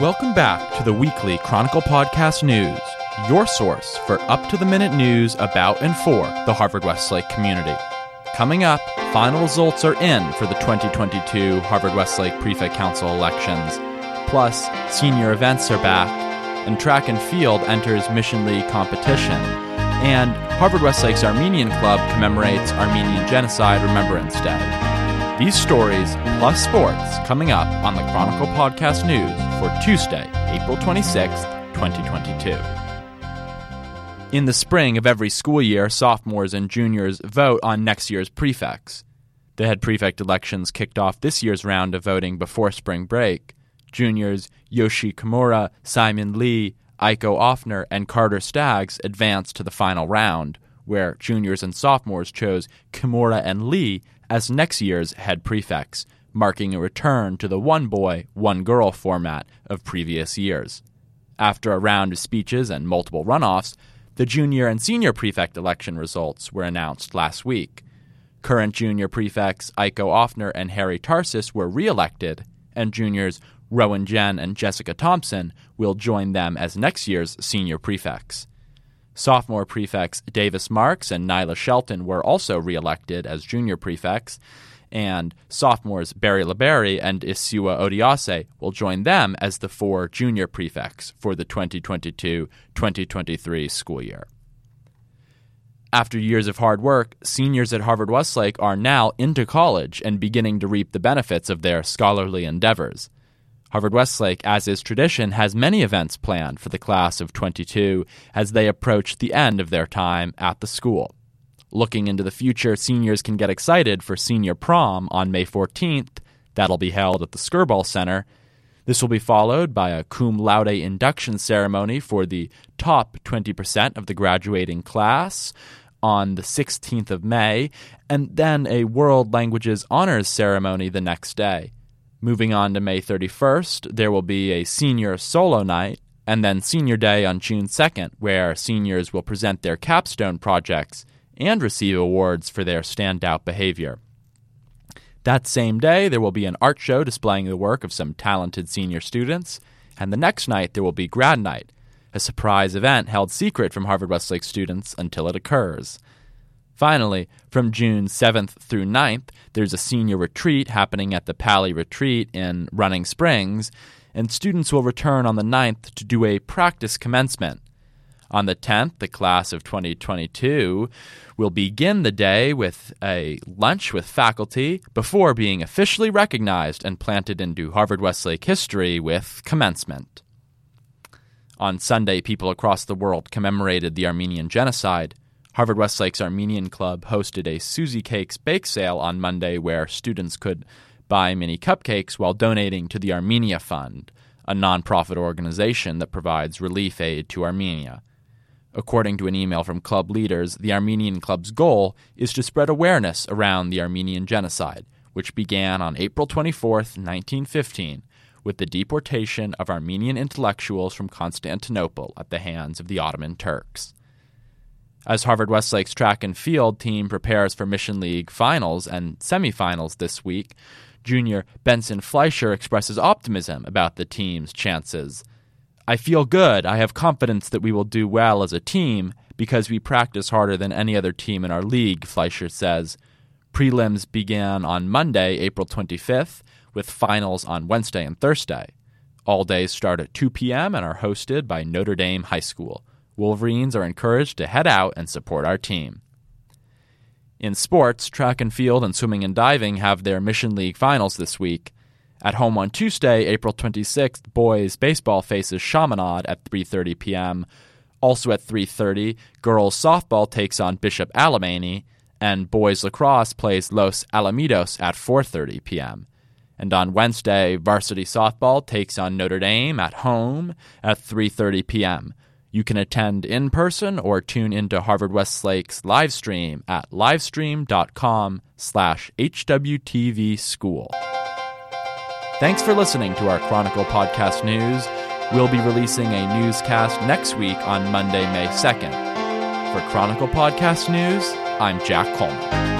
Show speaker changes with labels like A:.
A: Welcome back to the weekly Chronicle Podcast News, your source for up to the minute news about and for the Harvard Westlake community. Coming up, final results are in for the 2022 Harvard Westlake Prefect Council elections. Plus, senior events are back, and track and field enters Mission League competition. And Harvard Westlake's Armenian Club commemorates Armenian Genocide Remembrance Day. These stories, plus sports, coming up on the Chronicle Podcast News for Tuesday, April 26th, 2022. In the spring of every school year, sophomores and juniors vote on next year's prefects. The head prefect elections kicked off this year's round of voting before spring break. Juniors Yoshi Kimura, Simon Lee, Aiko Offner, and Carter Staggs advanced to the final round, where juniors and sophomores chose Kimura and Lee as next year's head prefects, marking a return to the one boy, one girl format of previous years. After a round of speeches and multiple runoffs, the junior and senior prefect election results were announced last week. Current junior prefects Aiko Offner and Harry Tarsis were reelected, and juniors Rowan Jen and Jessica Thompson will join them as next year's senior prefects. Sophomore prefects Davis Marks and Nyla Shelton were also reelected as junior prefects, and sophomores Barry LeBerry and Isiwa Odiase will join them as the four junior prefects for the 2022 2023 school year. After years of hard work, seniors at Harvard Westlake are now into college and beginning to reap the benefits of their scholarly endeavors. Harvard Westlake, as is tradition, has many events planned for the class of 22 as they approach the end of their time at the school. Looking into the future, seniors can get excited for senior prom on May 14th. That'll be held at the Skirball Center. This will be followed by a cum laude induction ceremony for the top 20% of the graduating class on the 16th of May, and then a World Languages Honors ceremony the next day. Moving on to May 31st, there will be a senior solo night, and then Senior Day on June 2nd, where seniors will present their capstone projects and receive awards for their standout behavior. That same day, there will be an art show displaying the work of some talented senior students, and the next night, there will be Grad Night, a surprise event held secret from Harvard Westlake students until it occurs. Finally, from June 7th through 9th, there's a senior retreat happening at the Pali Retreat in Running Springs, and students will return on the 9th to do a practice commencement. On the 10th, the class of 2022 will begin the day with a lunch with faculty before being officially recognized and planted into Harvard Westlake history with commencement. On Sunday, people across the world commemorated the Armenian Genocide. Harvard Westlake's Armenian Club hosted a Susie Cakes bake sale on Monday where students could buy mini cupcakes while donating to the Armenia Fund, a nonprofit organization that provides relief aid to Armenia. According to an email from club leaders, the Armenian Club's goal is to spread awareness around the Armenian Genocide, which began on April 24, 1915, with the deportation of Armenian intellectuals from Constantinople at the hands of the Ottoman Turks. As Harvard Westlake's track and field team prepares for Mission League finals and semifinals this week, junior Benson Fleischer expresses optimism about the team's chances. I feel good. I have confidence that we will do well as a team because we practice harder than any other team in our league, Fleischer says. Prelims began on Monday, April 25th, with finals on Wednesday and Thursday. All days start at 2 p.m. and are hosted by Notre Dame High School. Wolverines are encouraged to head out and support our team. In sports, track and field and swimming and diving have their Mission League finals this week. At home on Tuesday, April 26th, boys baseball faces Chaminade at 3:30 p.m. Also at 3:30, girls softball takes on Bishop Alemany, and boys lacrosse plays Los Alamitos at 4:30 p.m. And on Wednesday, varsity softball takes on Notre Dame at home at 3:30 p.m. You can attend in person or tune into Harvard Westlake's live stream at livestream.com slash HWTV School. Thanks for listening to our Chronicle Podcast News. We'll be releasing a newscast next week on Monday, May 2nd. For Chronicle Podcast News, I'm Jack Coleman.